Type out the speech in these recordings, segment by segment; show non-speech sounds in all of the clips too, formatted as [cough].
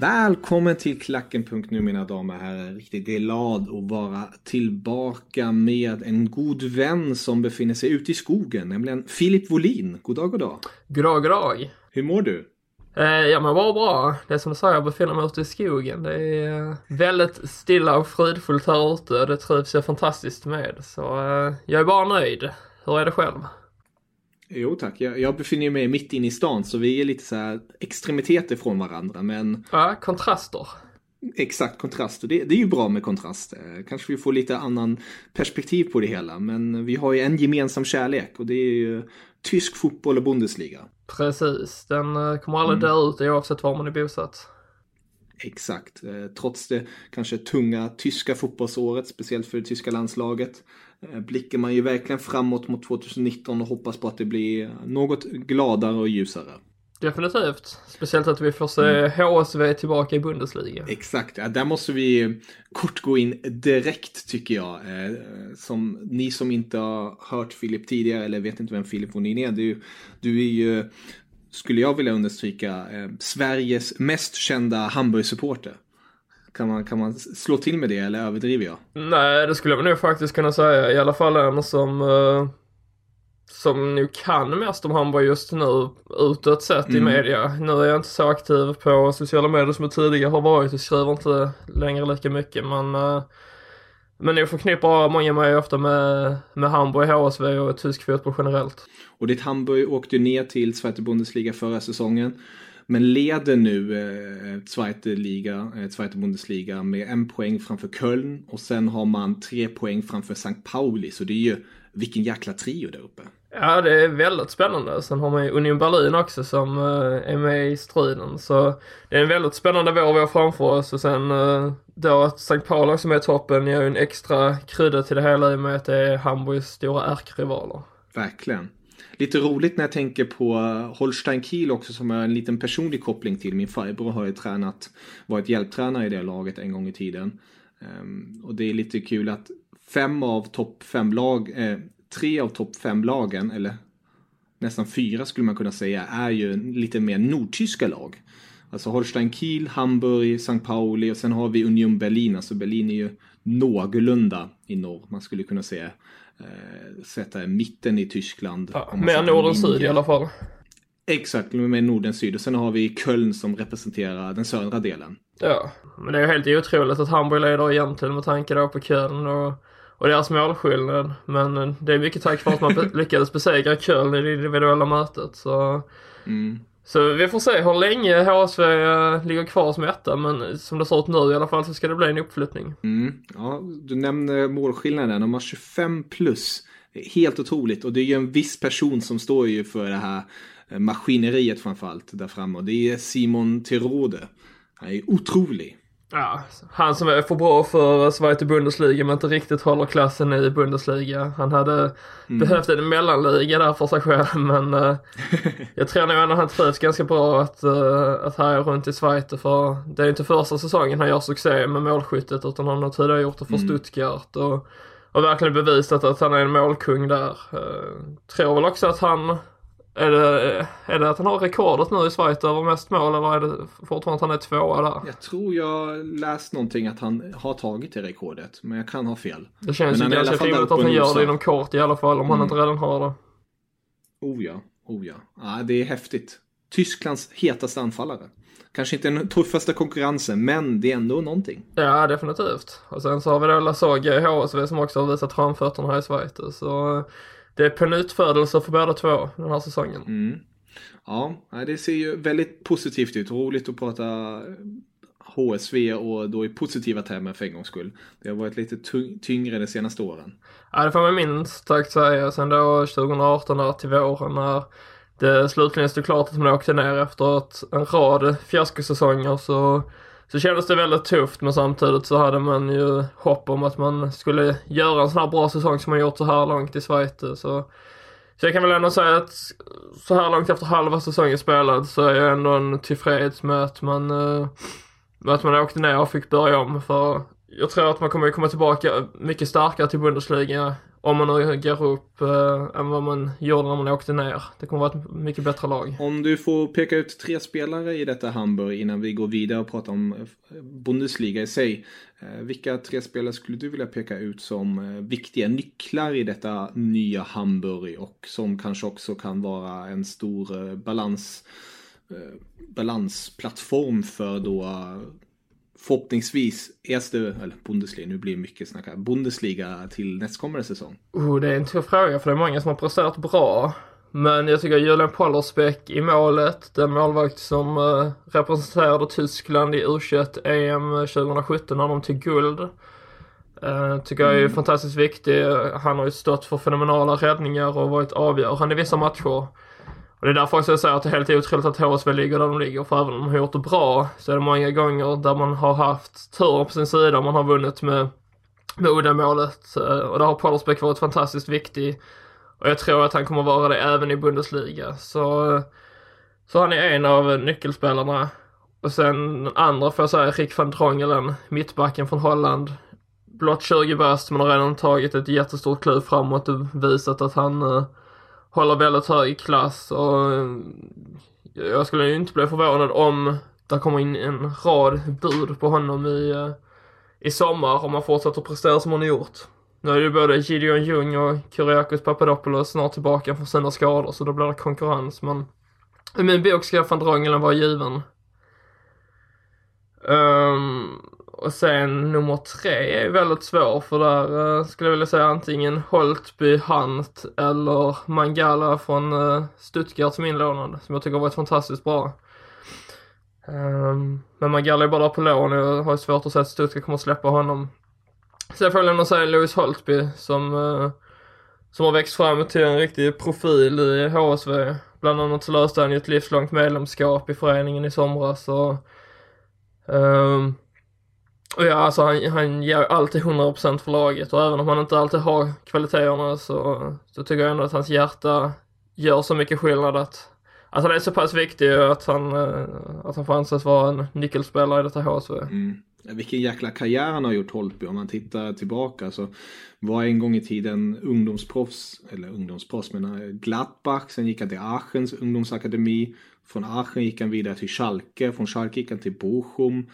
Välkommen till Klacken.nu mina damer och herrar. Riktigt glad att vara tillbaka med en god vän som befinner sig ute i skogen, nämligen Filip Wolin. God dag, god dag. God dag, god dag. Hur mår du? Eh, jag mår bara bra. Det är som du säger, jag befinner mig ute i skogen. Det är eh, väldigt stilla och fridfullt här ute och det trivs jag fantastiskt med. Så eh, jag är bara nöjd. Hur är det själv? Jo tack, jag, jag befinner mig mitt inne i stan så vi är lite så här extremiteter från varandra men Ja, kontraster. exakt kontrast och det, det är ju bra med kontrast. Eh, Kanske vi får lite annan perspektiv på det hela men vi har ju en gemensam kärlek och det är ju tysk fotboll och Bundesliga. Precis. Den eh, kommer aldrig dö ut oavsett var man är bosatt. Exakt. Eh, Trots det kanske tunga tyska fotbollsåret, speciellt för det tyska landslaget, blickar man ju verkligen framåt mot 2019 och hoppas på att det blir något gladare och ljusare. Definitivt. Speciellt att vi får se HSV tillbaka i Bundesliga. Exakt, ja, där måste vi kort gå in direkt tycker jag. Eh, Som ni som inte har hört Filip tidigare eller vet inte vem Filip Wonin är, du, du är ju, skulle jag vilja understryka, eh, Sveriges mest kända Hamburg-supporter. Kan man, kan man slå till med det eller överdriver jag? Nej, det skulle jag nog faktiskt kunna säga. I alla fall en som, eh, som nu kan mest om Hamburg just nu utåt sett i media. Nu är jag inte så aktiv på sociala medier som jag tidigare har varit och skriver inte längre lika mycket men eh, men jag förknippar många mig ofta med, med Hamburg, HSV och tysk fotboll generellt. Och ditt Hamburg åkte ner till Zweite Bundesliga förra säsongen. Men leder nu eh, Zweite Liga, eh, Zweite Bundesliga med en poäng framför Köln. Och sen har man tre poäng framför St. Pauli. Så det är ju vilken jäkla trio där uppe. Ja, det är väldigt spännande. Sen har man ju Union Berlin också som eh, är med i striden. Så det är en väldigt spännande vår vi har framför oss. Och sen eh, då att St. Pauli som är i toppen ger ju en extra krydda till det hela i och med att det är Hamburgs stora ärkerivaler. Verkligen. Lite roligt när jag tänker på Holstein Kiel också som är en liten personlig koppling till. Min farbror har ju tränat, varit hjälptränare i det laget en gång i tiden. Ehm, och det är lite kul att fem av topp fem lag, eh, tre av topp fem lagen, eller nästan fyra skulle man kunna säga, är ju lite mer nordtyska lag. Alltså Holstein Kiel, Hamburg, St. Pauli och sen har vi Union Berlin. Alltså Berlin är ju någorlunda i norr. Man skulle kunna säga eh, sätta mitten i Tyskland. Ja, om man mer sätter en nord än syd i alla fall. Exakt, med nord än syd. Och sen har vi Köln som representerar den södra delen. Ja, men det är ju helt otroligt att Hamburg leder egentligen med tanke då på Köln och, och deras målskillnad. Men eh, det är mycket tack vare att man [laughs] lyckades besegra Köln i det individuella mötet. Så, Mm så vi får se hur länge HSV eh, ligger kvar som etta. Men som det ser ut nu i alla fall så ska det bli en uppflyttning. Mm. Ja, du nämner målskillnaden. De har 25 plus. Det är Helt otroligt. Och det är ju en viss person som står ju för det här eh, maskineriet framförallt där framme. Och det är Simon Terode. Han är otrolig. Ja, han som är för bra för Sverige till Bundesliga men inte riktigt håller klassen i Bundesliga. Han hade mm. behövt en mellanliga där för sig själv [laughs] men uh, [laughs] jag tror nog ändå han trivs ganska bra att, uh, att härja runt i Schweiz för det är inte första säsongen han gör succé med målskyttet utan han har tidigare gjort det för mm. Stuttgart och, och verkligen bevisat att han är en målkung där. Uh, tror väl också att han är det, är det att han har rekordet nu i Schweiz över mest mål eller är det fortfarande att han är tvåa där? Jag tror jag läst någonting att han har tagit det rekordet, men jag kan ha fel. Det känns ju ganska rimligt att han gör det inom kort i alla fall, om mm. han inte redan har det. Oh ja, oh ja. ja. Det är häftigt. Tysklands hetaste anfallare. Kanske inte den tuffaste konkurrensen, men det är ändå någonting. Ja, definitivt. Och sen så har vi då Lasogga i HSV som också har visat framfötterna här i Schweiz. Så det är på nyttfödelse för båda två den här säsongen. Mm. Ja, det ser ju väldigt positivt ut. Roligt att prata HSV och då i positiva termer för en gångs skull. Det har varit lite tyngre de senaste åren. Ja, det får man minst sagt säga. Sen då 2018 där till våren när det slutligen stod klart att man åkte ner efter ett, en rad fiaskosäsonger så så kändes det väldigt tufft men samtidigt så hade man ju hopp om att man skulle göra en sån här bra säsong som man gjort så här långt i Schweiz. Eh, så, så jag kan väl ändå säga att så här långt efter halva säsongen spelad så är jag ändå en tillfreds med att man, eh, med att man åkte ner och fick börja om. För jag tror att man kommer komma tillbaka mycket starkare till Bundesliga om man nu går upp eh, än vad man gjorde när man åkte ner. Det kommer vara ett mycket bättre lag. Om du får peka ut tre spelare i detta Hamburg innan vi går vidare och pratar om eh, Bundesliga i sig. Eh, vilka tre spelare skulle du vilja peka ut som eh, viktiga nycklar i detta nya Hamburg och som kanske också kan vara en stor eh, balans eh, balansplattform för då förhoppningsvis erste, eller Bundesliga, nu blir det mycket snack här, Bundesliga till nästkommande säsong? Oh, det är en tuff fråga för det är många som har presterat bra. Men jag tycker Julian Pollersbeck i målet, den målvakt som uh, representerade Tyskland i U21 EM 2017 när de tog guld. Uh, tycker jag är mm. fantastiskt viktig. Han har ju stått för fenomenala räddningar och varit avgörande i vissa matcher. Och det är därför också jag säger att det är helt otroligt att HSV ligger där de ligger. För även om de har gjort det bra så är det många gånger där man har haft tur på sin sida. Man har vunnit med, med uddamålet. Eh, och där har Pollersbäck varit fantastiskt viktig. Och jag tror att han kommer vara det även i Bundesliga. Så, eh, så han är en av nyckelspelarna. Och sen den andra får jag säga Rick van Drongelen, mittbacken från Holland. Blott 20 bast men har redan tagit ett jättestort kliv framåt och visat att han eh, håller väldigt hög klass och eh, jag skulle ju inte bli förvånad om det kommer in en rad bud på honom i, eh, i sommar om han fortsätter prestera som han har gjort. Nu är ju både Gideon Jung och Kyriakos Papadopoulos snart tillbaka från sina skador så då blir det konkurrens men i min bok ska van Drongelen vara given. Um, och sen nummer tre är väldigt svår för där uh, skulle jag vilja säga antingen Holtby, Hunt eller Mangala från uh, Stuttgart som inlånad som jag tycker har varit fantastiskt bra. Um, men Mangala är bara där på lån och jag har svårt att säga att Stuttgart kommer släppa honom. Sen får jag ändå säga Louis Holtby som, uh, som har växt fram till en riktig profil i HSV. Bland annat så löste han ju ett livslångt medlemskap i föreningen i somras och um, och ja, alltså han, han ger alltid 100% för laget och även om han inte alltid har kvaliteterna så, så tycker jag ändå att hans hjärta gör så mycket skillnad att, att han är så pass viktig att han, eh, att han får anses vara en nyckelspelare i detta HSV. Mm. Vilken jäkla karriär han har gjort Holtby om man tittar tillbaka så var en gång i tiden ungdomsproffs, eller ungdomsproffs men eh, Gladbach, sen gick han till Aachens ungdomsakademi. Från Aachen gick han vidare till Schalke, från Schalke gick han till Bochum.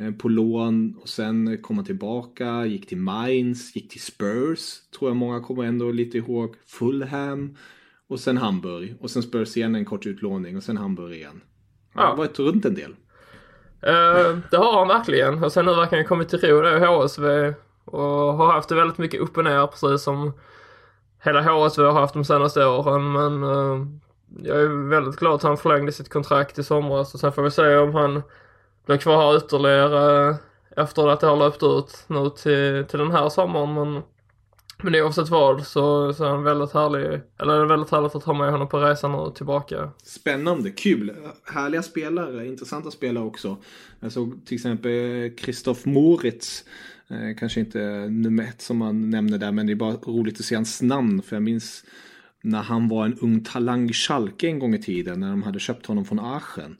Eh, på lån och sen kom han tillbaka, gick till Mainz, gick till Spurs, tror jag många kommer ändå lite ihåg, Fulham och sen Hamburg. Och sen Spurs igen en kort utlåning och sen Hamburg igen. Han har varit runt en del. Uh, det har han verkligen. Och sen nu verkar han kommit till ro i HSV och har haft det väldigt mycket upp och ner precis som hela HSV har haft de senaste åren. Men uh, jag är väldigt glad att han förlängde sitt kontrakt i somras. Och sen får vi se om han blir kvar här ytterligare eh, efter att det har löpt ut nu till, till den här sommaren. Men Men oavsett vad så, så är han väldigt härlig, eller det är väldigt härligt att ha med honom på resan nu tillbaka. Spännande, kul. Härliga spelare, intressanta spelare också. Jag såg till exempel Christoph Moritz. Eh, kanske inte nummer ett som man nämner där, men det är bara roligt att se hans namn. För jag minns när han var en ung talang i Schalke en gång i tiden, när de hade köpt honom från Aachen.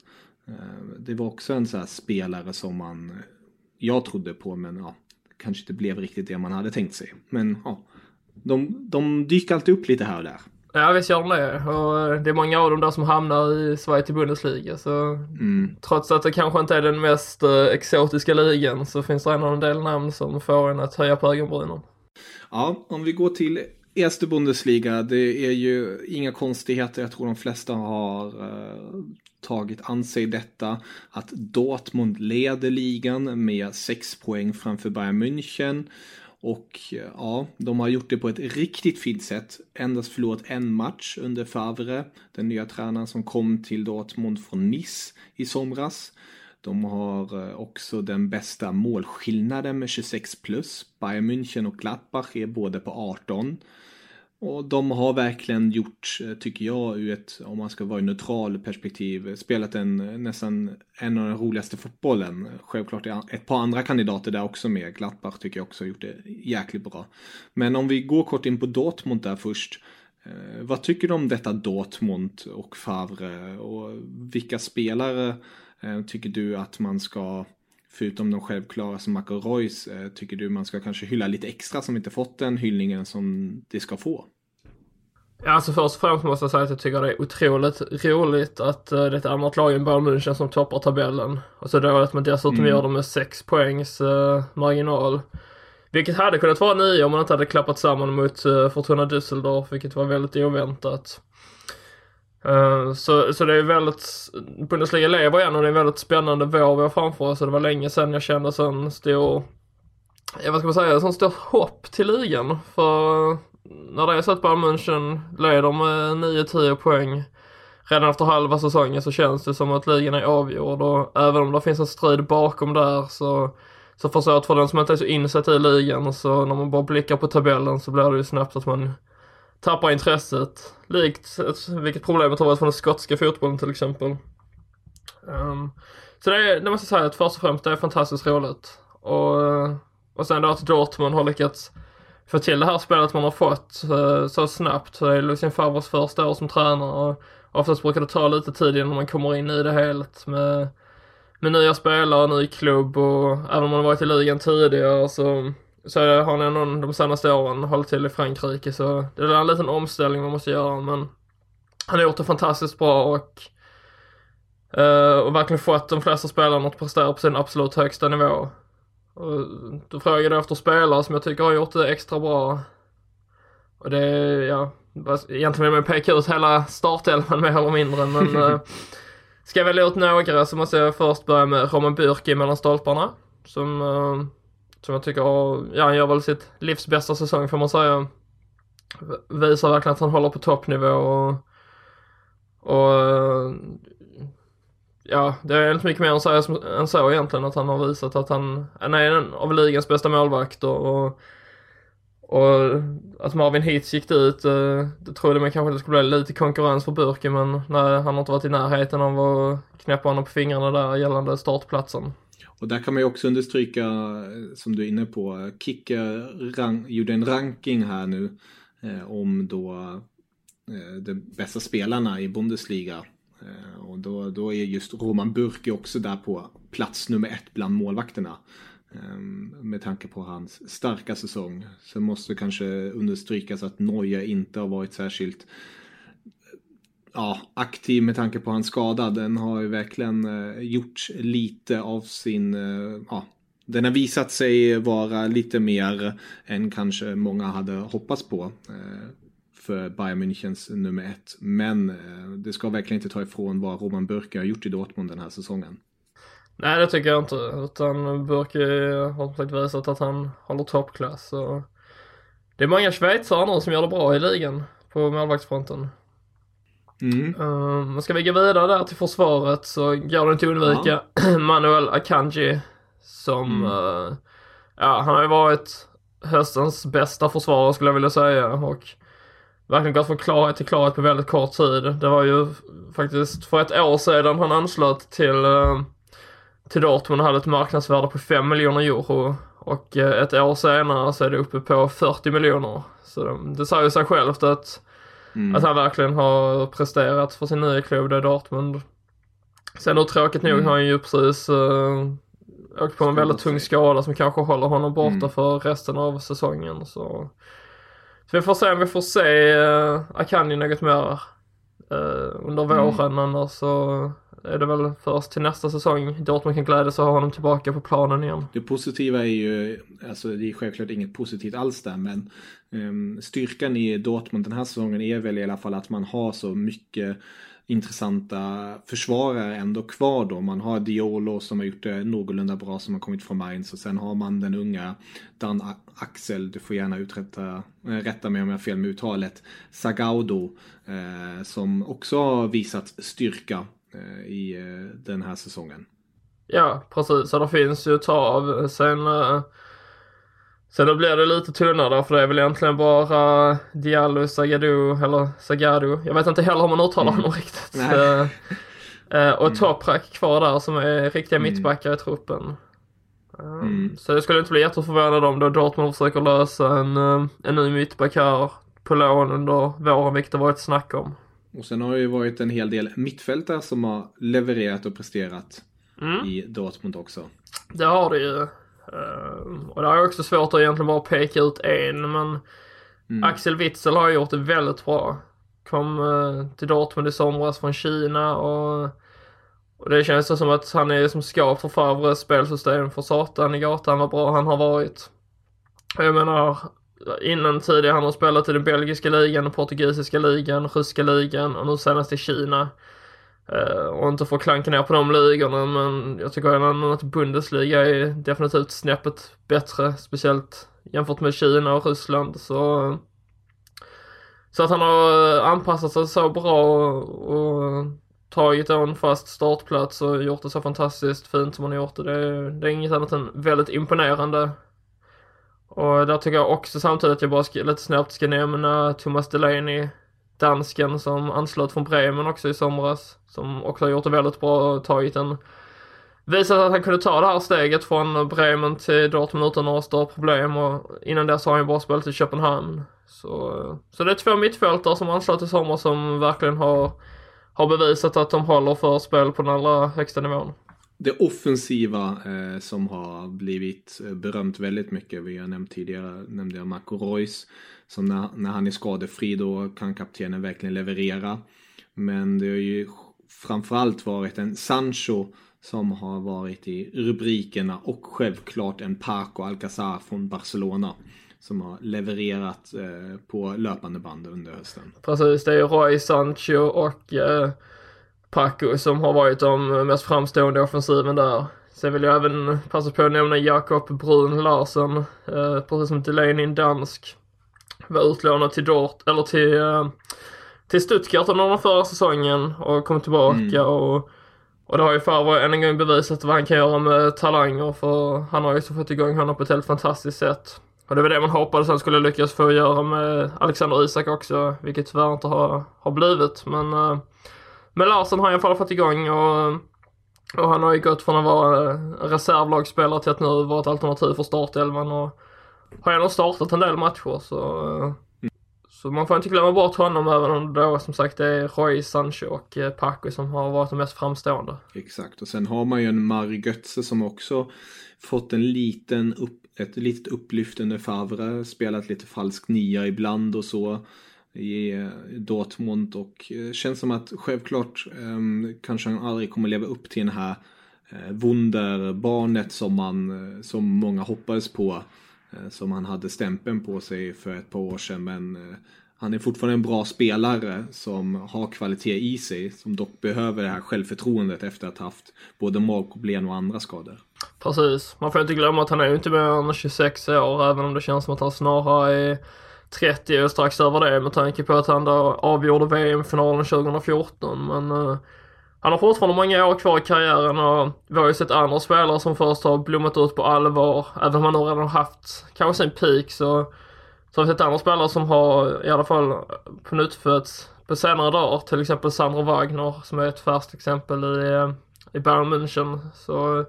Eh, det var också en sån här spelare som man, jag trodde på, men ja, kanske inte blev riktigt det man hade tänkt sig. Men ja, de, de dyker alltid upp lite här och där. Ja visst gör de det. Och eh, det är många av dem där som hamnar i Sverige till Bundesliga. Så mm. trots att det kanske inte är den mest uh, exotiska ligan så finns det ändå en del namn som får en att höja på ögonbrynen. Ja, om vi går till Erste Bundesliga, det är ju inga konstigheter. Jag tror de flesta har tagit an sig detta. Att Dortmund leder ligan med 6 poäng framför Bayern München. Och eh, ja, de har gjort det på ett riktigt fint sätt. Endast förlorat en match under Favre, den nya tränaren som kom till Dortmund från Nice i somras. De har eh, också den bästa målskillnaden med 26 plus. Bayern München och Gladbach är både på 18. Och de har verkligen gjort, eh, tycker jag, ur ett, om man ska vara i neutral perspektiv, spelat en nästan en av de roligaste fotbollen. Självklart är ett par andra kandidater där också med. Gladbach tycker jag också har gjort det jäkligt bra. Men om vi går kort in på Dortmund där först. Eh, vad tycker du om detta Dortmund och Favre? Och vilka spelare eh, tycker du att man ska förutom de självklara som Marco Reus, eh, tycker du man ska kanske hylla lite extra som inte fått den hyllningen som det ska få? Ja, alltså först och främst måste jag säga att jag tycker det är otroligt roligt att uh, det är ett annat lag än Bayern München som toppar tabellen. Och så då att man dessutom mm. gör det med 6 poängs uh, marginal. Vilket hade kunnat vara 9 om man inte hade klappat samman mot uh, Fortuna Düsseldorf, vilket var väldigt oväntat. Uh, så, så det är väldigt, Bundesliga lever igen och det är en väldigt spännande vår vi har framför oss. Det var länge sedan jag kände sån stor, ja vad ska man säga, sån stor hopp till ligan. För när det är så att Bayern München leder med 9-10 poäng redan efter halva säsongen så känns det som att ligan är avgjord och även om det finns en strid bakom där så så förstår jag att för den som inte är så insatt i ligan så när man bara blickar på tabellen så blir det ju snabbt att man tappar intresset. Likt vilket problemet har varit för den skotska fotbollen till exempel. Um, så det, är, det måste jag säga att först och främst det är fantastiskt roligt. Och, och sen då att Dortmund har lyckats få till det här spelet man har fått uh, så snabbt. så Det liksom är Lucien Favres första år som tränare och oftast brukar det ta lite tid innan man kommer in i det helt med, med nya spelare, ny klubb och även om man har varit i ligan tidigare så så har han ändå de senaste åren hållit till i Frankrike så det är en liten omställning man måste göra men han har gjort det fantastiskt bra och uh, och verkligen fått de flesta spelarna att prestera på sin absolut högsta nivå. Och då frågade jag efter spelare som jag tycker har gjort det extra bra. Och det ja, egentligen vill man peka ut hela startelvan mer eller mindre men uh, [laughs] ska jag välja ut några så måste jag först börja med Roman Bürki mellan stolparna. Som uh, som jag tycker har, ja han gör väl sitt livs bästa säsong får man säga. Visar verkligen att han håller på toppnivå och, och eh, ja, det är inte mycket mer än så, än så egentligen att han har visat att han, han är en av ligans bästa målvakter och, och att Marvin Hitz gick ut, eh, det trodde man kanske det skulle bli lite konkurrens för Burke men nej, han har inte varit i närheten av att knäppa honom på fingrarna där gällande startplatsen. Och där kan man ju också understryka, eh, som du är inne på, Kicke gjorde en ranking här nu eh, om då eh, de bästa spelarna i Bundesliga. Eh, och då, då är just Roman Burke också där på plats nummer ett bland målvakterna. Eh, med tanke på hans starka säsong. Så måste kanske understrykas att Neuer inte har varit särskilt ja, aktiv med tanke på hans skada. Den har ju verkligen eh, gjort lite av sin, eh, ja, den har visat sig vara lite mer än kanske många hade hoppats på eh, för Bayern Münchens nummer ett. Men eh, det ska verkligen inte ta ifrån vad Roman Burke har gjort i Dortmund den här säsongen. Nej det tycker jag inte, utan Burke har sagt visat att han håller toppklass. Och det är många schweizare nu som gör det bra i ligan på målvaktsfronten. Mm. Um, ska vi gå vidare där till försvaret så går det inte att undvika ja. [clears throat] Manuel Akanji som, mm. uh, ja han har ju varit höstens bästa försvarare skulle jag vilja säga och verkligen gått från klarhet till klarhet på väldigt kort tid. Det var ju faktiskt för ett år sedan han anslöt till, eh, till Dortmund och hade ett marknadsvärde på 5 miljoner euro och eh, ett år senare så är det uppe på 40 miljoner. Så det, det säger ju sig självt att, mm. att han verkligen har presterat för sin nya klubb, det är Dortmund. Sen då tråkigt nog mm. har han ju precis uh, åkt på en väldigt tung skada som kanske håller honom borta mm. för resten av säsongen. Så. så vi får se om vi får se uh, Akanji något mer uh, under mm. våren mm. annars så är det väl först till nästa säsong Dortmund kan glädjas och ha honom tillbaka på planen igen. Det positiva är ju, alltså det är självklart inget positivt alls där, men um, styrkan i Dortmund den här säsongen är väl i alla fall att man har så mycket intressanta försvarare ändå kvar då. Man har Diolo som har gjort det någorlunda bra som har kommit från Mainz och sen har man den unga Dan Axel, du får gärna uträtta, eh, rätta mig om jag har fel med uttalet, Sagaudo eh, som också har visat styrka i eh, den här säsongen. Ja, precis. Så det finns ju att ta av. Sen eh, Sen då blir det lite tunnare för det är väl egentligen bara Diallo, Sagadu eller Sagadu. Jag vet inte heller hur man uttalar mm. honom riktigt. Uh, uh, och mm. Toprak kvar där som är riktiga mm. mittbackar i truppen. Mm. Så jag skulle inte bli jätteförvånad om då Dortmund försöker lösa en, en ny mittback här på lån under våren, vilket det varit snack om. Och sen har det ju varit en hel del mittfältare som har levererat och presterat mm. i Dortmund också. Det har det ju. Uh, och det är också svårt att egentligen bara peka ut en men mm. Axel Witzel har gjort det väldigt bra. Kom uh, till Dortmund i somras från Kina och, och det känns som att han är som skapt för Favres spelsystem för satan i gatan vad bra han har varit. Jag menar innan tidigare han har spelat i den belgiska ligan, den portugisiska ligan, ryska ligan och nu senast i Kina. Uh, och inte få klanka ner på de ligorna men jag tycker ändå att Bundesliga är definitivt snäppet bättre. Speciellt jämfört med Kina och Ryssland så Så att han har anpassat sig så bra och, och tagit en fast startplats och gjort det så fantastiskt fint som han har gjort det. Det är, det är inget annat än väldigt imponerande. Och där tycker jag också samtidigt att jag bara ska, lite snabbt ska nämna Thomas Delaney dansken som anslöt från Bremen också i somras. Som också har gjort det väldigt bra och tagit en visat att han kunde ta det här steget från Bremen till Dortmund utan några större problem och innan dess har han ju bara spelat i Köpenhamn. Så, så det är två mittfältare som anslöt i sommar som verkligen har, har bevisat att de håller för spel på den allra högsta nivån. Det offensiva eh, som har blivit eh, berömt väldigt mycket, vi har nämnt tidigare, nämnde jag Marco Reus som när, när han är skadefri då kan kaptenen verkligen leverera. Men det har ju framförallt varit en Sancho som har varit i rubrikerna och självklart en Paco Alcazar från Barcelona som har levererat eh, på löpande band under hösten. Precis, det är Roy Sancho och eh, Paco som har varit de mest framstående offensiven där. Sen vill jag även passa på att nämna Jakob Brun Larsen, eh, precis som Delaney dansk var utlånad till Dort, eller till, uh, till Stuttgart under den förra säsongen och kom tillbaka mm. och och det har ju Favre än en gång bevisat vad han kan göra med talanger för han har ju så fått igång honom på ett helt fantastiskt sätt. Och det var det man hoppades han skulle lyckas få göra med Alexander Isak också, vilket tyvärr inte har, har blivit. Men uh, men Larsson har i alla fall fått igång och, och han har ju gått från att vara reservlagsspelare till att nu vara ett alternativ för startelvan och har ändå startat en del matcher så mm. Så man får inte glömma bort honom även om det då som sagt det är Roy, Sancho och eh, Paco som har varit de mest framstående. Exakt och sen har man ju en Mari Götze som också fått en liten upp, ett litet upplyft under Favre, spelat lite falsk nia ibland och så i eh, Dortmund och eh, känns som att självklart ehm, kanske han aldrig kommer leva upp till den här eh, wunderbarnet som man som många hoppades på som han hade stämpeln på sig för ett par år sedan. Men han är fortfarande en bra spelare som har kvalitet i sig. Som dock behöver det här självförtroendet efter att ha haft både magproblem och andra skador. Precis. Man får inte glömma att han är ju inte mer än 26 år. Även om det känns som att han snarare är 30 och strax över det med tanke på att han då avgjorde VM-finalen 2014. Men uh, han har fortfarande många år kvar i karriären och vi har ju sett andra spelare som först har blommat ut på allvar. Även om han nu redan har haft kanske sin peak så, så har vi sett andra spelare som har i alla fall på nytt på senare dagar. Till exempel Sandro Wagner som är ett färskt exempel i, eh, i Bayern München. Så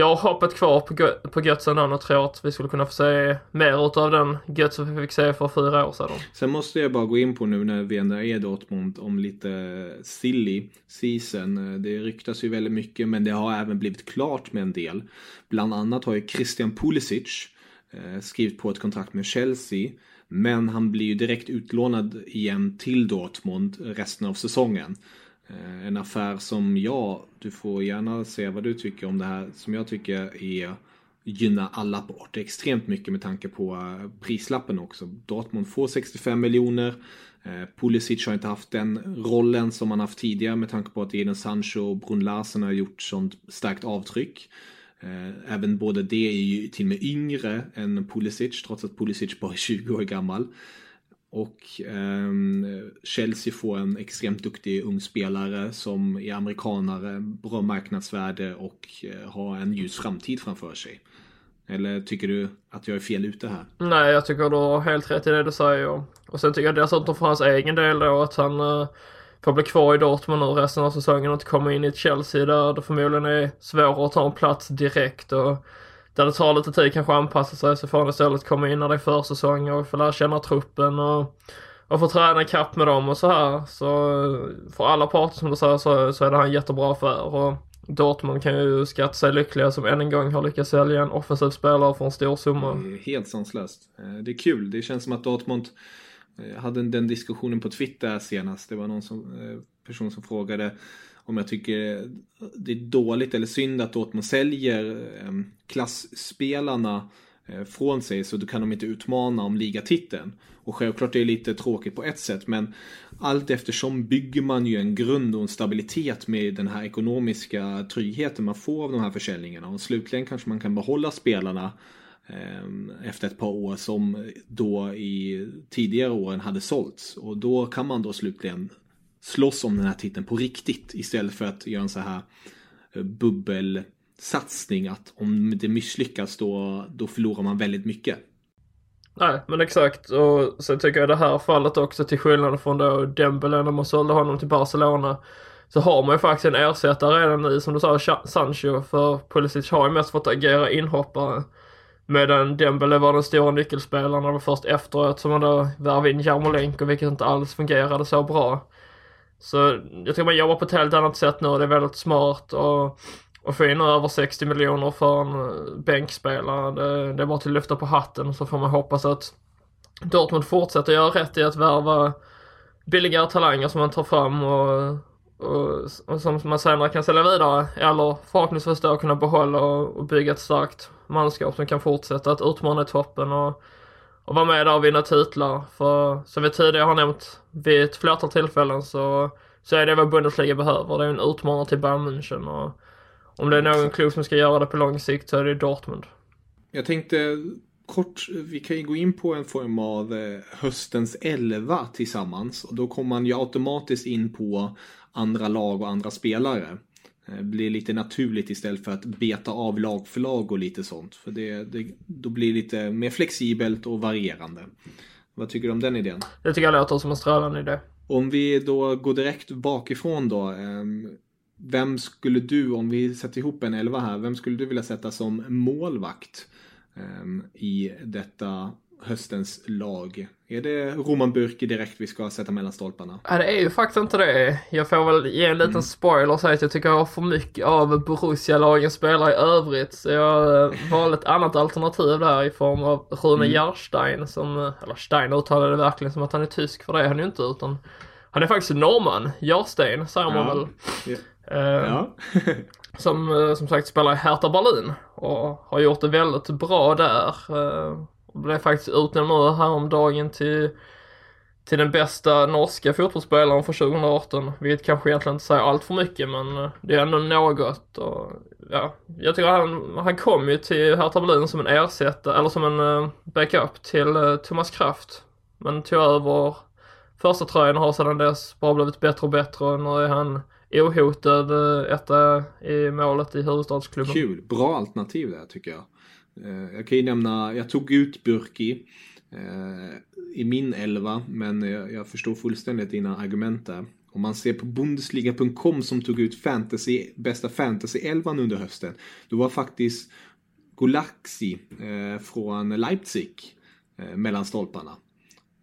jag har hoppet kvar på, på ändå och tror att vi skulle kunna få se mer utav den Götze vi fick se för fyra år sedan. Sen måste jag bara gå in på nu när vi ändå är Dortmund om lite silly season. Det ryktas ju väldigt mycket men det har även blivit klart med en del. Bland annat har ju Christian Pulisic eh, skrivit på ett kontrakt med Chelsea. Men han blir ju direkt utlånad igen till Dortmund resten av säsongen. Eh, en affär som jag, du får gärna säga vad du tycker om det här, som jag tycker är gynnar alla bort extremt mycket med tanke på eh, prislappen också. Dortmund får 65 miljoner. Eh, Pulisic har inte haft den rollen som han haft tidigare med tanke på att Eden Sancho och Brun Larsen har gjort sånt starkt avtryck. Även både det är ju till och med yngre än Pulisic trots att Pulisic bara är 20 år gammal. Och eh, Chelsea får en extremt duktig ung spelare som är amerikanare, bra marknadsvärde och eh, har en ljus framtid framför sig. Eller tycker du att jag är fel ute här? Nej, jag tycker du har helt rätt i det du säger. Och sen tycker jag dessutom för hans egen del då att han eh, får bli kvar i Dortmund nu resten av säsongen och inte komma in i ett Chelsea där det förmodligen är svårare att ta en plats direkt. Och där det tar lite tid kanske att anpassa sig så får han istället komma in när det är försäsong och få lära känna truppen och, och få träna kapp med dem och så här. Så eh, för alla parter som du säger så, så är det här en jättebra affär. Och Dortmund kan ju skatta sig lyckliga som än en gång har lyckats sälja en offensiv spelare för en stor summa. Det är helt sanslöst. Eh, det är kul. Det känns som att Dortmund eh, hade den diskussionen på Twitter senast. Det var någon som, person som frågade om jag tycker det är dåligt eller synd att Dortmund säljer ehm, klassspelarna eh, från sig så då kan de inte utmana om ligatiteln. Och självklart är det lite tråkigt på ett sätt men allt eftersom bygger man ju en grund och en stabilitet med den här ekonomiska tryggheten man får av de här försäljningarna och slutligen kanske man kan behålla spelarna ehm, efter ett par år som då i tidigare åren hade sålts och då kan man då slutligen slåss om den här titeln på riktigt istället för att göra en så här eh, bubbelsatsning att om det misslyckas då, då förlorar man väldigt mycket. Nej, men exakt. Och sen tycker jag det här fallet också till skillnad från då Dembele när man sålde honom till Barcelona. Så har man ju faktiskt en ersättare redan nu som du sa, Sancho. För Pulisic har ju mest fått agera inhoppare. Medan Dembele var den stora nyckelspelaren och det var först efteråt som man då värvade in Jarmolenko vilket inte alls fungerade så bra. Så jag tror man jobbar på ett helt annat sätt nu och det är väldigt smart och, och få in över 60 miljoner för en eh, bänkspelare. Det, det är bara till att lyfta på hatten så får man hoppas att Dortmund fortsätter göra rätt i att värva billigare talanger som man tar fram och, och, och som man senare kan sälja vidare. Eller förhoppningsvis då kunna behålla och, och bygga ett starkt manskap som kan fortsätta att utmana i toppen och och vara med där och vinna titlar. För som vi tidigare har nämnt vid ett flertal tillfällen så, så är det vad Bundesliga behöver. Det är en utmanare till Bayern München och om det är någon klubb som ska göra det på lång sikt så är det Dortmund. Jag tänkte kort, vi kan ju gå in på en form av eh, höstens elva tillsammans och då kommer man ju automatiskt in på andra lag och andra spelare. Eh, blir lite naturligt istället för att beta av lag för lag och lite sånt. För det, det, då blir det lite mer flexibelt och varierande. Vad tycker du om den idén? Det tycker jag låter som en strålande idé. Om vi då går direkt bakifrån då. Ehm, vem skulle du, om vi sätter ihop en elva här, vem skulle du vilja sätta som målvakt ehm, i detta höstens lag? Är det Roman Burke direkt vi ska sätta mellan stolparna? Ja, det är ju faktiskt inte det. Jag får väl ge en liten mm. spoiler och säga att jag tycker jag har för mycket av Borussia-lagens spelare i övrigt. Så jag eh, valde ett annat alternativ där i form av Rune mm. Jarstein som, eh, eller Stein uttalade verkligen som att han är tysk för det är han ju inte utan han är faktiskt norrman, Jarstein säger man ja. väl. Ja. Uh, ja. [laughs] som som sagt spelar i Hertha Berlin och har gjort det väldigt bra där. Uh, och blev faktiskt utnämnd nu häromdagen till, till den bästa norska fotbollsspelaren för 2018. Vilket kanske egentligen inte säger allt för mycket men eh, det är ändå något. Och, ja, jag tycker han, han kom ju till Hertha Berlin som en ersättare, eller som en eh, backup till uh, Thomas Kraft. Men tog över första tröjan och har sedan dess bara blivit bättre och bättre. Nu är han ohotad etta i målet i huvudstadsklubben. Kul, bra alternativ där tycker jag. Eh, jag kan ju nämna, jag tog ut Burki eh, i min elva, men jag, förstår fullständigt dina argument där. Om man ser på Bundesliga.com som tog ut fantasy, bästa fantasy-elvan under hösten. Då var faktiskt Gulaxi eh, från Leipzig mellan stolparna.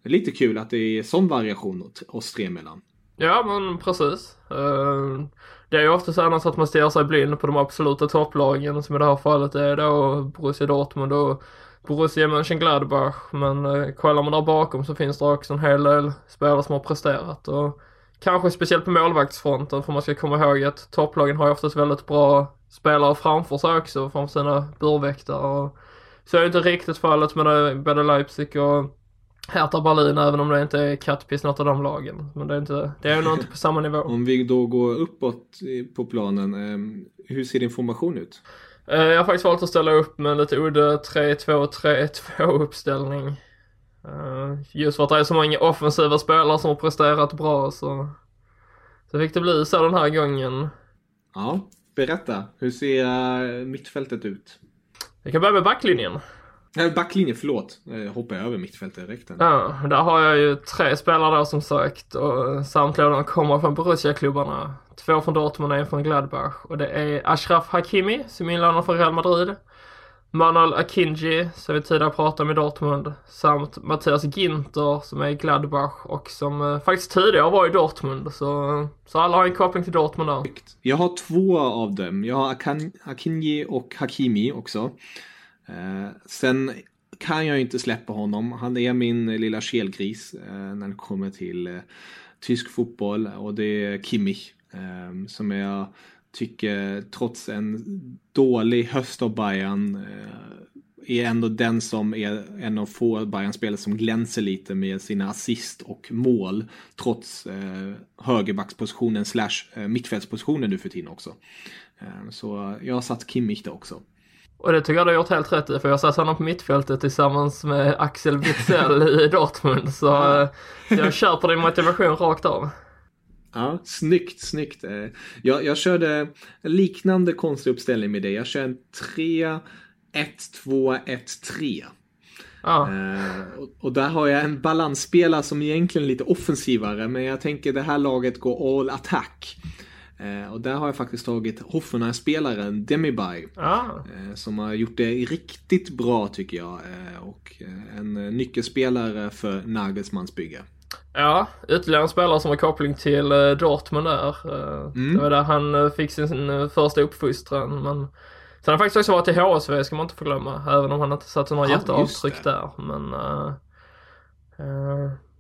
Lite kul att det är sån variation oss tre emellan. Ja men precis. Eh, det är ju ofta så annars att man stirrar sig blind på de absoluta topplagen som i det här fallet är då Borussia Dortmund och Borussia Mönchengladbach. Men eh, kollar man där bakom så finns det också en hel del spelare som har presterat. Och kanske speciellt på målvaktsfronten för man ska komma ihåg att topplagen har ju oftast väldigt bra spelare framför sig också framför sina burväktare. Så är det inte riktigt fallet med både Leipzig och Hertha Berlin även om det inte är kattpiss något av de lagen. Men det är, inte, det är nog inte på samma nivå. [laughs] Om vi då går uppåt på planen, ehm, hur ser din formation ut? Eh, jag har faktiskt valt att ställa upp med lite udda 3-2-3-2 uppställning. Eh, just för att det är så många offensiva spelare som har presterat bra så, så fick det bli så den här gången. Ja, berätta. Hur ser mittfältet ut? Vi kan börja med backlinjen. Nej, backlinje, förlåt. Jag hoppar över mittfältet direkt. Ja, där har jag ju tre spelare där som sagt och samtliga de kommer från Borussia-klubbarna. Två från Dortmund och en från Gladbach. Och det är Ashraf Hakimi som är inlånad från Real Madrid. Manuel Akinji, som vi tidigare pratade om i Dortmund, samt Mattias Ginter som är i Gladbach och som eh, faktiskt tidigare var i Dortmund. Så, så alla har en koppling till Dortmund där. Jag har två av dem. Jag har Akan Akinji och Hakimi också. Eh, sen kan jag inte släppa honom. Han är min eh, lilla kelgris eh, när det kommer till eh, tysk fotboll och det är Kimmich eh, som jag tycker trots en dålig höst av Bayern eh, är ändå den som är en av få Bayern-spelare som glänser lite med sina assist och mål trots eh, högerbackspositionen slash eh, mittfältspositionen nu för tiden också. Eh, så jag har satt Kimmich där också. Och det tycker jag du har gjort helt rätt i för jag satt honom på mittfältet tillsammans med Axel Witsell [laughs] i Dortmund så, så jag köper din motivation rakt av. Ja, snyggt, snyggt. Eh, jag, jag körde liknande konstig uppställning med dig. Jag kör en 3, 1, 2, 1, 3. Ja. Eh, och, och, där har jag en balansspelare som egentligen är lite offensivare, men jag tänker det här laget går all attack. Eh, och där har jag faktiskt tagit Hoffenheim-spelaren Demirbay. Ah. Eh, som har gjort det riktigt bra tycker jag. Eh, och en nyckelspelare för Nagelsmans bygge. Ja, ytterligare en spelare som har koppling till Dortmund där. Mm. Det var där han fick sin första uppfostran. Men sen har han faktiskt också varit i HSV ska man inte förglömma. Även om han inte satt några ja, jätteavtryck där. Men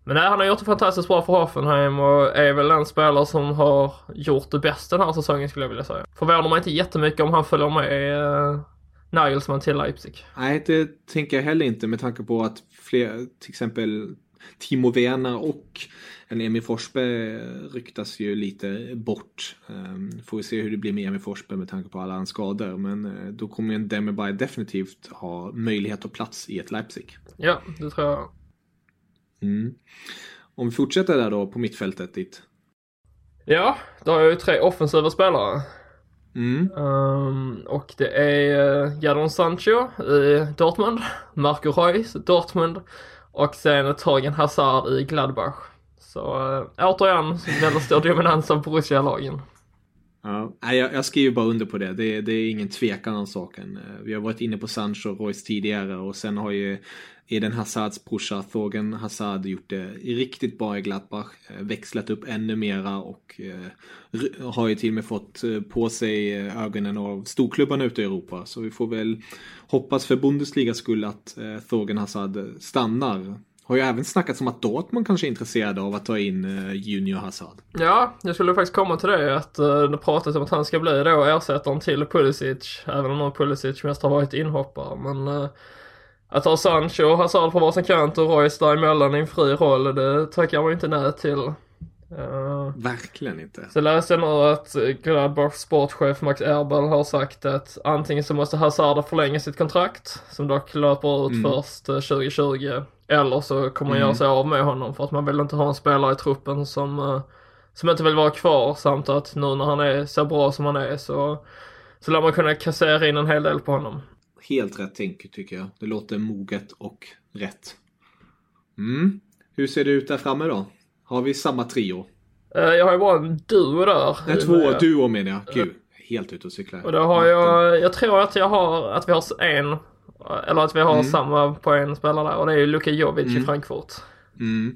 men nej, han har gjort det fantastiskt bra för Hoffenheim och är väl en spelare som har gjort det bäst den här säsongen skulle jag vilja säga. Förvånar mig inte jättemycket om han följer med eh, Nagelsmann till Leipzig. Nej, det tänker jag heller inte med tanke på att fler, till exempel Timo Werner och en Emil Forsberg ryktas ju lite bort. Um, får vi se hur det blir med Emil Forsberg med tanke på alla hans skador. Men uh, då kommer ju en Demirbay definitivt ha möjlighet och plats i ett Leipzig. Ja, det tror jag. Mm. Om vi fortsätter där då på mittfältet ditt. Ja, då har jag ju tre offensiva spelare. Mm. Um, och det är uh, Jadon Sancho i Dortmund, [laughs] Marco Reus Dortmund och sen Torgen Hazard i Gladbach. Så uh, återigen väldigt stor dominans av Borussia-lagen. Ja, jag, jag skriver bara under på det. det. Det är ingen tvekan om saken. Eh, vi har varit inne på Sancho och Royce tidigare och sen har ju Eden Hazards brorsa Thorgen Hazard gjort det riktigt bra i Gladbach. Eh, växlat upp ännu mera och eh, har ju till och med fått på sig ögonen av storklubbarna ute i Europa. Så vi får väl hoppas för Bundesligas skull att Thorgen Hazard stannar har ju även snackats om att Dortmund kanske är intresserade av att ta in uh, Junior Hazard. Ja, jag skulle faktiskt komma till det att uh, det pratas om att han ska bli då ersättaren till Pulisic. Även om Pulisic mest har varit inhoppare. Men uh, att ha Sancho och Hazard på varsin kant och Royce däremellan i en fri roll, det tackar man ju inte nej till. Uh, Verkligen inte. Så läste jag nu att Gladbachs sportchef Max Erbel har sagt att antingen så måste Hazard förlänga sitt kontrakt, som dock löper ut mm. först 2020, eller så kommer mm. göra sig av med honom för att man vill inte ha en spelare i truppen som, som inte vill vara kvar samt att nu när han är så bra som han är så, så lär man kunna kassera in en hel del på honom. Helt rätt tänk tycker jag. Det låter moget och rätt. Mm. Hur ser det ut där framme då? Har vi samma trio? Eh, jag har ju bara en duo där. Nej, två duo menar jag. Gud, helt ute och cyklar. Och då har jag, jag tror att jag har, att vi har en, eller att vi har mm. samma på en spelare där och det är ju Luka Jovic mm. i Frankfurt. Mm.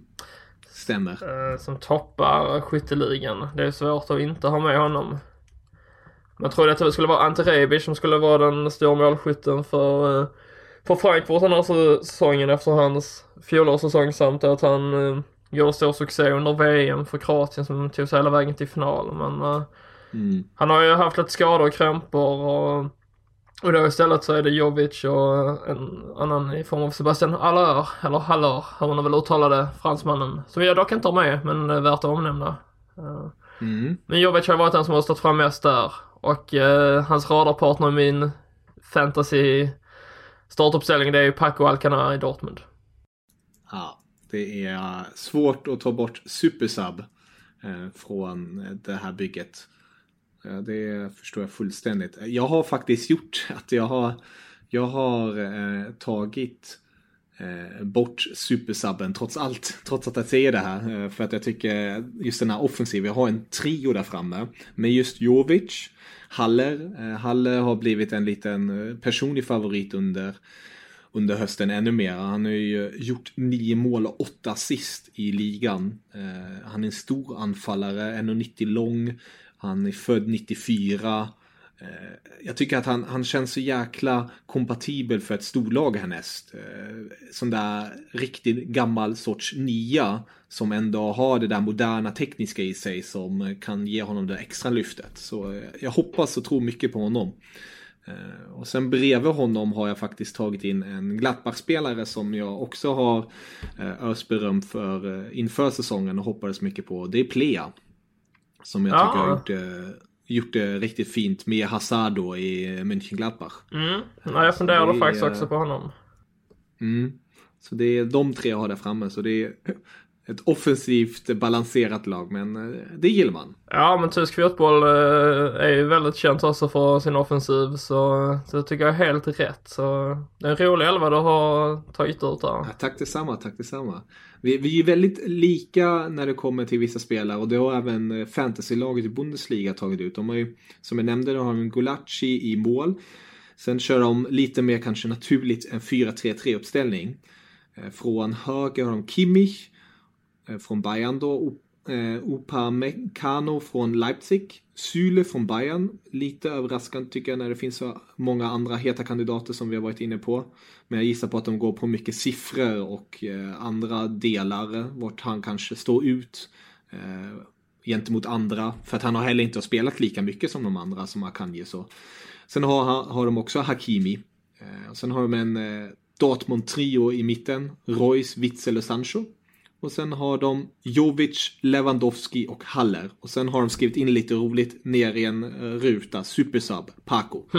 Stämmer. Eh, som toppar skytteligan. Det är svårt att inte ha med honom. Man trodde att det skulle vara Ante Rebic som skulle vara den stora målskytten för, eh, för Frankfurt den här säsongen efter hans fjolårssäsong samt att han uh, gjorde stor succé under VM för Kroatien som tog sig hela vägen till final. Men mm. han har ju haft lite skador och krämpor och, och då istället så är det Jovic och en annan i form av Sebastian Haller, eller Haller, hur man väl uttalar det, fransmannen. Som jag dock inte har med, men är värt att omnämna. Uh, mm. Men Jovic har varit den som har stått fram mest där. Och uh, hans radarpartner i min fantasy startuppställning det är ju Paco Alcanar i Dortmund. Ja, det är svårt att ta bort Supersub eh, från det här bygget. Eh, det förstår jag fullständigt. Eh, jag har faktiskt gjort [laughs] att jag har, jag har eh, tagit eh, bort supersubben trots allt. [laughs] Trots att jag säger det här. Eh, för att jag tycker just den här offensiven, jag har en trio där framme. Med just Jovic, Haller. Eh, Haller har blivit en liten eh, personlig favorit under under hösten ännu mer. Han har ju gjort nio mål och åtta assist i ligan. Han är en stor anfallare, 1,90 lång. Han är född 94. Eh, jag tycker att han, han känns så jäkla kompatibel för ett storlag härnäst. Eh, sån där riktigt gammal sorts nia som ändå har det där moderna tekniska i sig som kan ge honom det extra lyftet. Så eh, jag hoppas och tror mycket på honom. Och sen bredvid honom har jag faktiskt tagit in en Gladbach-spelare som jag också har öst beröm för inför säsongen och hoppades mycket på. Det är Plea. Som jag ja. tycker har gjort det, gjort det riktigt fint med Hazard då i München-Gladbach. Mm. Ja, jag funderade faktiskt också på honom. Mm. Så det är de tre jag har där framme. Så det är ett offensivt balanserat lag, men eh, det gillar man. Ja, men tysk fotboll eh, är ju väldigt känt också för sin offensiv, så, så det tycker jag är helt rätt. Så det är en rolig elva du har tagit ut där. Ja, tack detsamma, tack detsamma. Vi, vi är väldigt lika när det kommer till vissa spelare och det har även eh, fantasylaget i Bundesliga tagit ut. De har ju, som jag nämnde, de har en Gulacsi i mål. Sen kör de lite mer kanske naturligt en 4-3-3 uppställning. Från höger har de Kimmich, Eh, Eh, från Bayern då. Eh, Upamecano från Leipzig. Syle från Bayern. Lite överraskande tycker jag när det finns så många andra heta kandidater som vi har varit inne på. Men jag gissar på att de går på mycket siffror och eh, andra delar. Eh, vart han kanske står ut eh, gentemot andra. För att han har heller inte spelat lika mycket som de andra som Akanji. Så. Sen har, har de också Hakimi. sen har de en Dortmund-trio i mitten. Royce, Witzel och Sancho. Och sen har de Jovic, Lewandowski och Haller. Och sen har de skrivit in lite roligt ner i en eh, ruta, supersub, Paco. [laughs]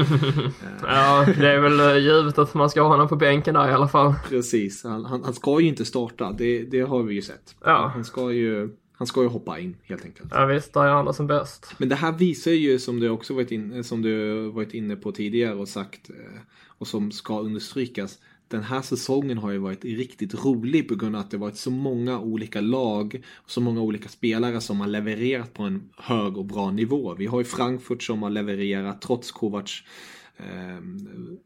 ja, det är väl eh, givet att man ska ha honom på bänken där i alla fall. Precis, han, han, han ska ju inte starta, det, det har vi ju sett. Ja. Han ska ju han ska ju hoppa in helt enkelt. Ja visst, där är han som bäst. Men det här visar ju som du också varit, in, som du varit inne på tidigare och sagt eh, och som ska understrykas den här säsongen har ju varit riktigt rolig på grund av att det varit så många olika lag och så många olika spelare som har levererat på en hög och bra nivå. Vi har ju Frankfurt som har levererat trots Kovacs eh,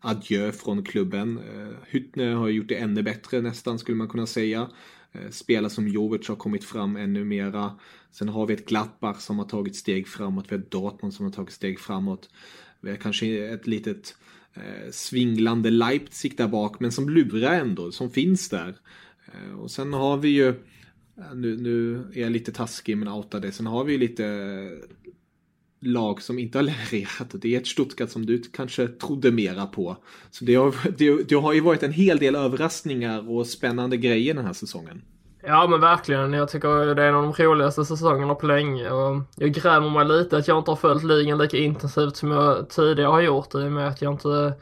adjö från klubben. Eh, Hüttner har gjort det ännu bättre nästan skulle man kunna säga. Eh, spelare som Jovic har kommit fram ännu mera. Sen har vi ett Glappar som har tagit steg framåt. Vi har Dortmund som har tagit steg framåt. Vi har kanske ett litet eh, svinglande Leipzig där bak, men som lurar ändå, som finns där. Eh, och sen har vi ju, eh, nu, nu är jag lite taskig men outar det, sen har vi ju lite lag som inte har [laughs] levererat och det är ett Stuttgart som du kanske trodde mera på. Så det har, det, det har ju varit en hel del överraskningar och spännande grejer den här säsongen. Ja men verkligen. Jag tycker det är en av de roligaste säsongerna på länge. Och jag grämer mig lite att jag inte har följt ligan lika intensivt som jag tidigare har gjort i och med att jag inte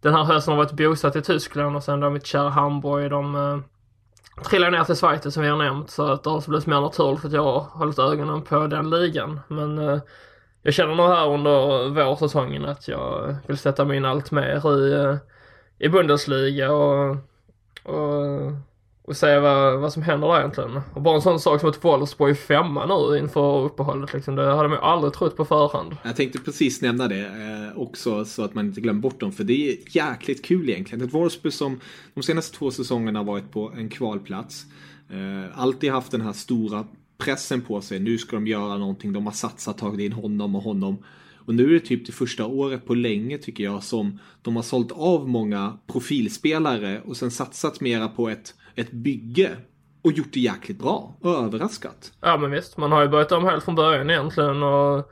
den här hösten har varit bosatt i Tyskland och sen då mitt kära Hamburg de, eh, trillade ner till Schweiz som vi har nämnt så att det har blivit mer naturligt att jag har hållit ögonen på den ligan. Men eh, jag känner nog här under vårsäsongen att jag vill sätta mig in allt mer i, eh, i Bundesliga och, och, och se vad, vad som händer där egentligen. Och bara en sån sak som att Wolfsburg är femma nu inför uppehållet liksom, det hade man ju aldrig trott på förhand. Jag tänkte precis nämna det eh, också så att man inte glömmer bort dem för det är jäkligt kul egentligen. Ett Wolfsburg som de senaste två säsongerna varit på en kvalplats. Eh, alltid haft den här stora pressen på sig. Nu ska de göra någonting. De har satsat, tagit in honom och honom. Och nu är det typ det första året på länge tycker jag som de har sålt av många profilspelare och sen satsat mera på ett, ett bygge. Och gjort det jäkligt bra och överraskat. Ja men visst, man har ju börjat om helt från början egentligen och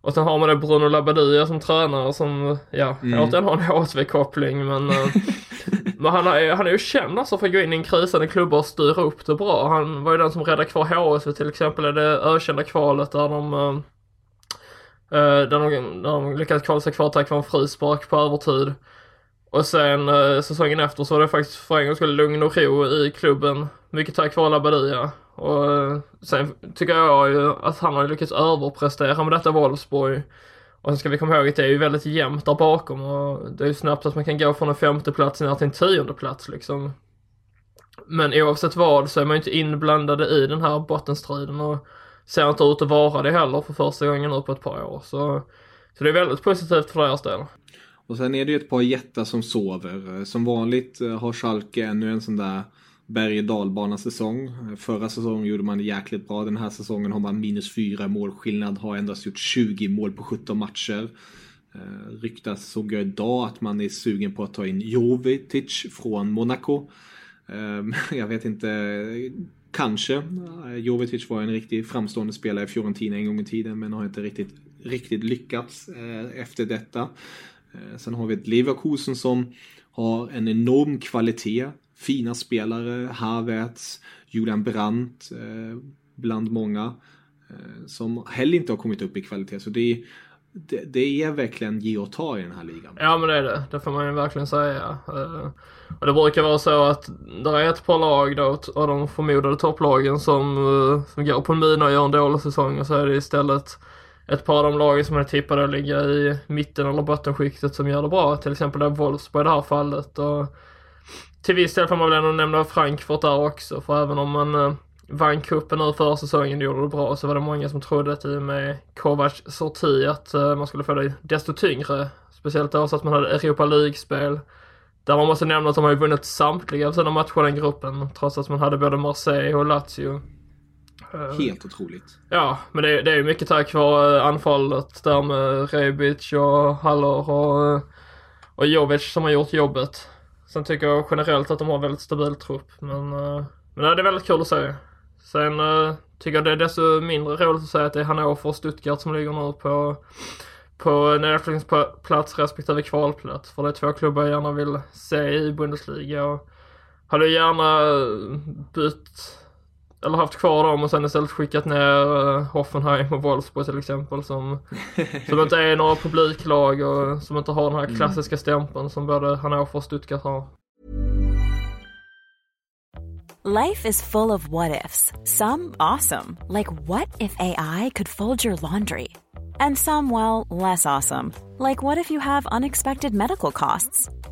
och sen har man det Bruno Labbadia som tränare som, ja, mm. återigen har en HSV-koppling men eh, [laughs] Men han är, han är ju känd alltså för att gå in i en krisande klubba och styra upp det bra. Han var ju den som räddade kvar HSV till exempel i det ökända kvalet där de uh, där de, där de lyckades kvala sig kvar tack vare en frispark på övertid. Och sen eh, säsongen efter så var det faktiskt för en gångs skull lugn och ro i klubben. Mycket tack vare Labadia. Och eh, sen tycker jag ju att han har lyckats överprestera med detta Wolfsburg. Och sen ska vi komma ihåg att det är ju väldigt jämnt där bakom och det är ju snabbt att man kan gå från en femte plats ner till en tionde plats liksom. Men oavsett vad så är man ju inte inblandade i den här bottenstriden och ser inte ut att vara det heller för första gången nu på ett par år. Så, så det är väldigt positivt för deras del. Och sen är det ju ett par jättar som sover. Eh, som vanligt eh, har Schalke ännu en sån där berg och dalbana säsong. Eh, förra säsongen gjorde man det jäkligt bra. Den här säsongen har man minus fyra målskillnad. Har endast gjort 20 mål på 17 matcher. Ryktas såg jag idag att man är sugen på att ta in Jovetic från Monaco. [laughs] Jag vet inte, kanske. Eh, Jovetic var en riktigt framstående spelare i Fiorentina en gång i tiden men har inte riktigt, riktigt lyckats efter detta. Eh, sen har vi ett Leverkusen som har en enorm kvalitet fina spelare, Havertz, Julian Brandt eh, bland många. Eh, som heller inte har kommit upp i kvalitet. Så det är, det, det, är verkligen ge och ta i den här ligan. Ja men det är det, det får man ju verkligen säga. Och det brukar vara så att det är ett par lag då av de förmodade topplagen som, som går på en mina och gör en dålig säsong och så är det istället ett par av de lagen som är tippade att ligga i mitten eller bottenskiktet som gör det bra. Till exempel där Wolfsburg i det här fallet. Och till viss del får man väl ändå nämna Frankfurt där också, för även om man eh, vann cupen nu förra säsongen och gjorde det bra så var det många som trodde att i och med Kovacs sorti att eh, man skulle få det desto tyngre. Speciellt då så att man hade Europa League-spel. Där man måste nämna att de har ju vunnit samtliga av sina matcher i den gruppen, trots att man hade både Marseille och Lazio. Eh, Helt otroligt. Ja, men det, det är ju mycket tack vare anfallet där med Rebic och Haller och, och Jovic som har gjort jobbet. Sen tycker jag generellt att de har väldigt stabil trupp. Men, men det är väldigt kul att se. Sen tycker jag det är desto mindre roligt att säga att det är Hannover och Stuttgart som ligger nu på, på nedflyttningsplats respektive kvalplats. För det är två klubbar jag gärna vill se i Bundesliga. Och hade gärna bytt eller haft kvar dem och sen istället skickat ner uh, Hoffenheim och Wolfsburg till exempel som, [laughs] som inte är några publiklag och som inte har den här mm. klassiska stämpeln som både Hannover och Stuttgart har. Life is full of what ifs. Some awesome. Like what if AI could fold your laundry? And some, well, less awesome. Like what if you have unexpected medical costs?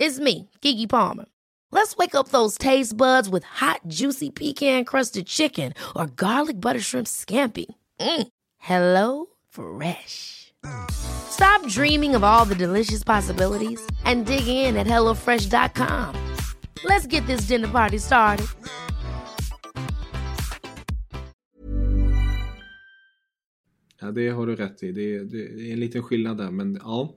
It's me, Gigi Palmer. Let's wake up those taste buds with hot, juicy pecan crusted chicken or garlic butter shrimp scampi. Mm. Hello Fresh. Stop dreaming of all the delicious possibilities and dig in at HelloFresh.com. Let's get this dinner party started. Ja, det har du rätt i. Det är, det är en liten skillnad där, men ja.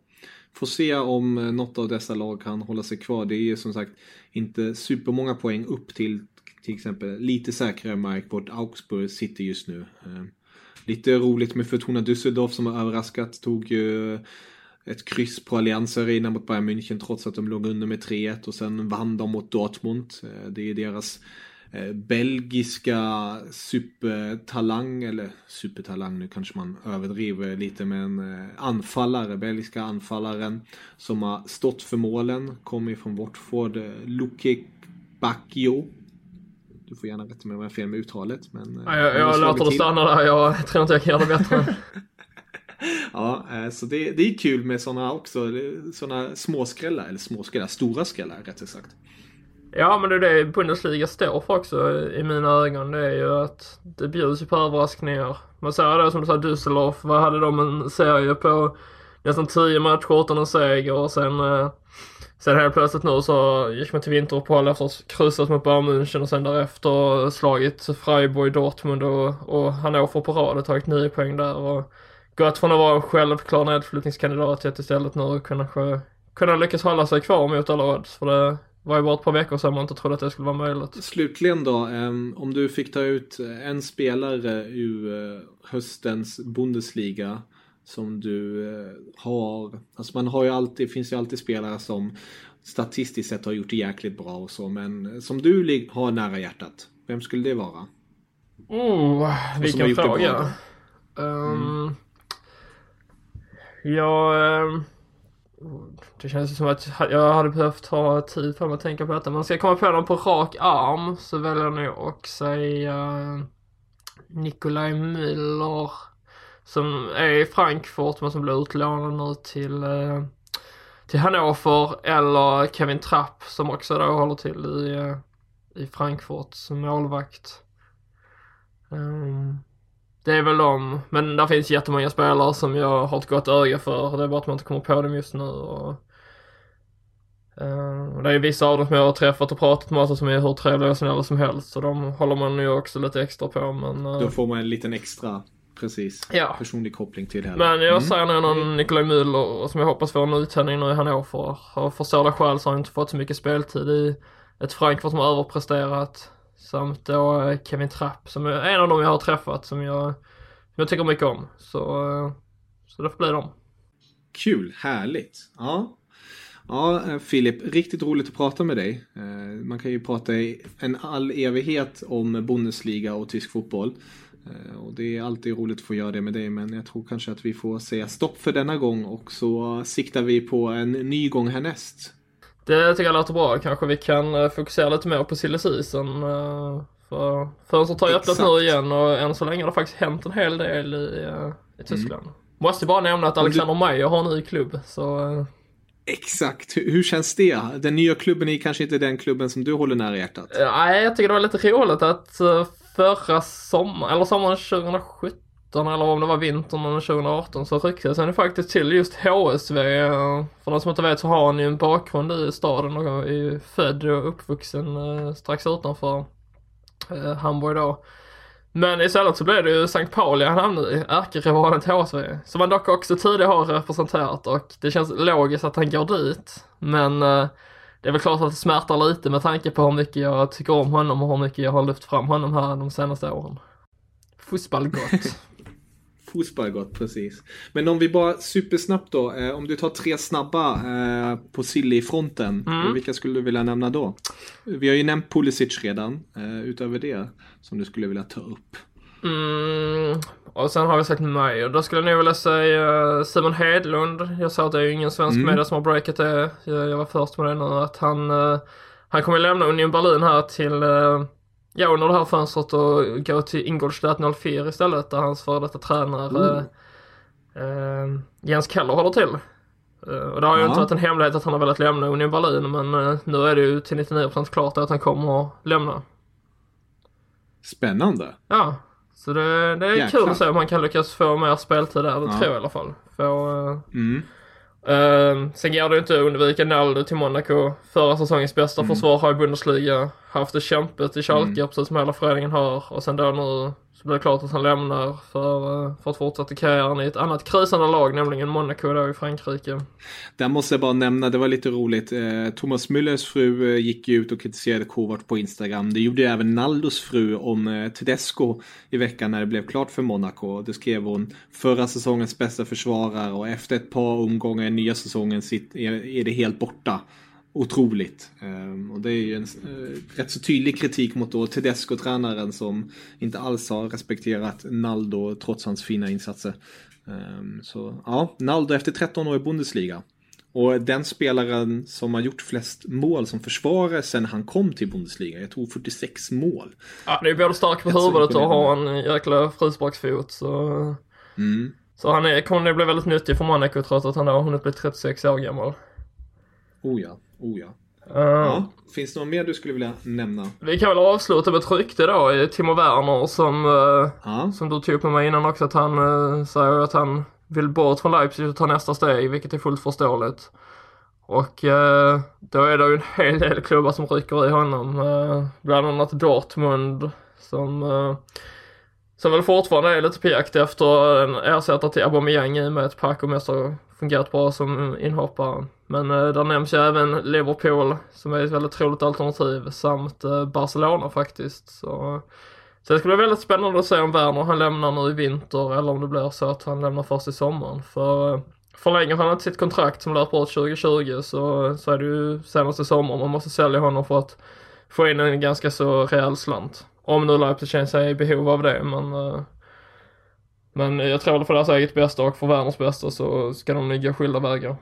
Får se om eh, något av dessa lag kan hålla sig kvar. Det är ju som sagt inte supermånga poäng upp till till exempel lite säkrare mark vart Augsburg sitter just nu. Eh, lite roligt med Fortuna Düsseldorf som har överraskat. Tog ju eh, ett kryss på Allianz Arena mot Bayern München trots att de låg under med 3-1 och sen vann de mot Dortmund. Det är deras Eh, belgiska supertalang, eller supertalang, nu kanske man överdriver lite, men eh, anfallare, belgiska anfallaren som har stått för målen, kommer från Watford, eh, Luke Bacchio. Du får gärna rätta mig om jag har fel med uttalet. Men, ja, jag jag låter det stanna där, jag tror inte jag kan göra det bättre. [laughs] ja, så det, det är kul med sådana också, sådana småskrällar, eller småskrällar, stora skrällar rättare sagt. Ja men det är det Bundesliga står för också i mina ögon. Det är ju att det bjuds ju på överraskningar. Man ser det som du sa Düsseldorf. Vad hade de en serie på nästan 10 matcher utan en seger och sen eh, Sen helt plötsligt nu så gick man till vinteruppehåll efter att ha kryssat mot Bayern München och sen därefter slagit Freiburg, Dortmund och, och Hannover på rad och tagit 9 poäng där och gått från att vara en självklar nedflyttningskandidat till att istället nu kunna, kunna lyckas hålla sig kvar mot alla odds. För det, var ju bara ett par veckor sedan man inte trodde att det skulle vara möjligt. Slutligen då, om du fick ta ut en spelare ur eh, höstens Bundesliga som du eh, har, alltså man har ju alltid, finns ju alltid spelare som statistiskt sett har gjort det jäkligt bra och så, men som du har nära hjärtat, vem skulle det vara? Oh, vilken fråga. Um, mm. Ja, um, det känns som att jag hade behövt ha tid för mig att tänka på detta. Men ska jag komma på någon på rak arm så väljer jag nog att säga eh, Nikolaj Müller. Som är i Frankfurt men som blir utlånad nu till, eh, till Hannover. Eller Kevin Trapp som också då håller till i, eh, i Frankfurt som målvakt. Um, det är väl de, men där finns jättemånga spelare som jag har ett gott öga för. Det är bara att man inte kommer på dem just nu. Och, uh, det är vissa av dem som jag har träffat och pratat med som är hur trevliga och snälla som helst. Så de håller man ju också lite extra på. Men, uh, Då får man en liten extra precis. Ja. Personlig koppling till det. Här. Men jag mm. säger nog någon Nikolaj Müller som jag hoppas får en uttändning nu i Hannover. Av förståeliga skäl så har han inte fått så mycket speltid i ett Frankfurt som har överpresterat. Samt då eh, Kevin Trapp som är en av dem jag har träffat som jag, som jag tycker mycket om. Så, eh, så det får bli dem. Kul, härligt. Ja. Ja, eh, Filip, riktigt roligt att prata med dig. Man kan ju prata i en all evighet om Bundesliga och tysk fotboll. Och det är alltid roligt att få göra det med dig, men jag tror kanske att vi får säga stopp för denna gång och så siktar vi på en ny gång härnäst. Det tycker jag låter bra. Kanske vi kan eh, fokusera lite mer på silly season. Eh, för fönstret har ju öppnat nu igen och än så länge har det faktiskt hänt en hel del i, eh, i Tyskland. Mm. Måste bara nämna att Alexander du... Meyer har en ny klubb, så... Exakt, hur, känns det? Den nya klubben är kanske inte den klubben som du håller nära hjärtat? Nej, jag tycker det var lite roligt att förra sommaren, eller sommaren 2017 eller om det var vintern 2018 så ryktades han faktiskt till just HSV. För de som inte vet så har han ju en bakgrund i staden och är ju född och uppvuxen eh, strax utanför eh, Hamburg då. Men istället så blev det ju St. Pauli han hamnade i, ärkerivalen till HSV. Som han dock också tidigare har representerat och det känns logiskt att han går dit. Men eh, det är väl klart att det smärtar lite med tanke på hur mycket jag tycker om honom och hur mycket jag har lyft fram honom här de senaste åren. Fussballgott. [laughs] Fotbollgott, precis. Men om vi bara supersnabbt då, eh, om du tar tre snabba eh, på Silly-fronten, mm. vilka skulle du vilja nämna då? Vi har ju nämnt Pulisic redan, eh, utöver det som du skulle vilja ta upp. Mm, och sen har vi sagt och då skulle jag nog vilja säga Simon Hedlund. Jag sa att det är ju ingen svensk mm. media som har breakat det. Jag, jag var först med det nu att han, uh, han kommer lämna Union Berlin här till ja, under det här fönstret och gå till Ingolstadt 04 istället där hans före detta tränare mm. eh, Jens Keller håller till. Eh, Och det har ju Ja. inte varit en hemlighet att han har velat lämna Union Berlin men eh, nu är det ju till 99% klart att han kommer att lämna. Spännande. Ja, så det, det är Jäklar. kul att se om han kan lyckas få mer speltid där, det Ja. tror jag i alla fall. Få, eh, Mm. Eh, sen går det inte att undvika Naldo till Monaco. Förra säsongens bästa Mm. försvar har i Bundesliga haft det kämpigt i Schalke, precis som hela föreningen har. Och sen då nu så blir det klart att han lämnar för, eh, för att fortsätta karriären i ett annat krisande lag, nämligen Monaco då i Frankrike. Där måste jag bara nämna, det var lite roligt. Eh, Thomas Müllers fru eh, gick ju ut och kritiserade Kovac på Instagram. Det gjorde ju även Naldos fru om Tedesco i veckan när det blev klart för Monaco. Det skrev hon förra säsongens bästa försvarare och efter ett par omgångar i nya säsongen är det helt borta. Otroligt. Ehm, och det är ju en eh, rätt så tydlig kritik mot då Tedesco-tränaren som inte alls har respekterat Naldo trots hans fina insatser. Ehm, så ja, Naldo efter 13 år i Bundesliga. Och den spelaren som har gjort flest mål som försvarare sen han kom till Bundesliga. Jag tror 46 mål. Ja, det är både stark på huvudet och har en jäkla frisparksfot så... Mm. Så han är, kommer nog bli väldigt nyttig för Monaco trots att han har hunnit bli 36 år gammal. Oh ja, oh ja. Uh, ja. Finns det något mer du skulle vilja nämna? Vi kan väl avsluta med ett rykte då i Timo Werner som, Ja, som du tog upp med mig innan också att han uh, säger att han vill bort från Leipzig och ta nästa steg, vilket är fullt förståeligt. Och eh, då är det ju en hel del klubbar som rycker i honom. eh, bland annat Dortmund som, uh, som väl fortfarande är lite på jakt efter en ersättare till Aubameyang i och med att Paco mest har fungerat bra som inhoppare. Men eh, där nämns ju även Liverpool som är ett väldigt troligt alternativ samt eh, Barcelona faktiskt. Så, så det skulle bli väldigt spännande att se om Werner han lämnar nu i vinter eller om det blir så att han lämnar först i sommaren. För eh, förlänger han inte sitt kontrakt som löper ut 2020 så, så är det ju senast i sommar man måste sälja honom för att få in en ganska så rejäl slant. Om nu Leipzig känner sig i behov av det men eh, men jag tror att för deras eget bästa och för Werners bästa så ska de nog gå skilda vägar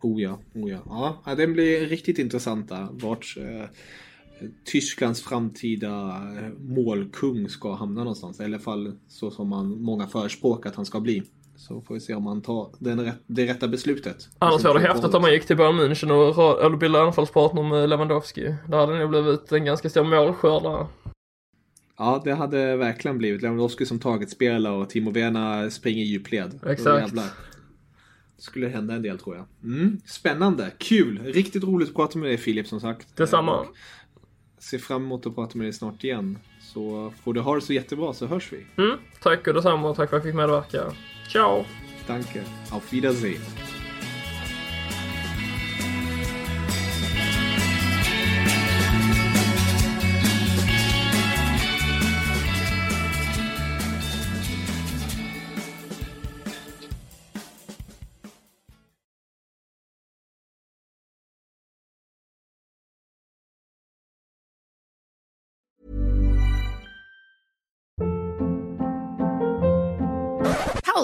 oh ja, oh ja. Ja, den blir riktigt intressant där. Vart eh, Tysklands framtida eh, målkung ska hamna någonstans. I alla fall så som man många förespråkar att han ska bli. Så får vi se om han tar den rätt, det rätta beslutet. Annars var det häftigt om man gick till Bayern München och bildade anfallspartner med Lewandowski. Det hade nog blivit en ganska stor målskörd där. Ja, det hade verkligen blivit Lewandowski som targetspelare och Timo Werner springer i djupled. Exakt. Skulle hända en del tror jag. Mm, spännande, kul, riktigt roligt att prata med dig Filip som sagt. Detsamma. Och Ser fram emot att prata med dig snart igen. Så får du ha det så jättebra så hörs vi. Mm, tack och detsamma och tack för att jag fick medverka. Ciao! Danke. Auf Wiedersehen.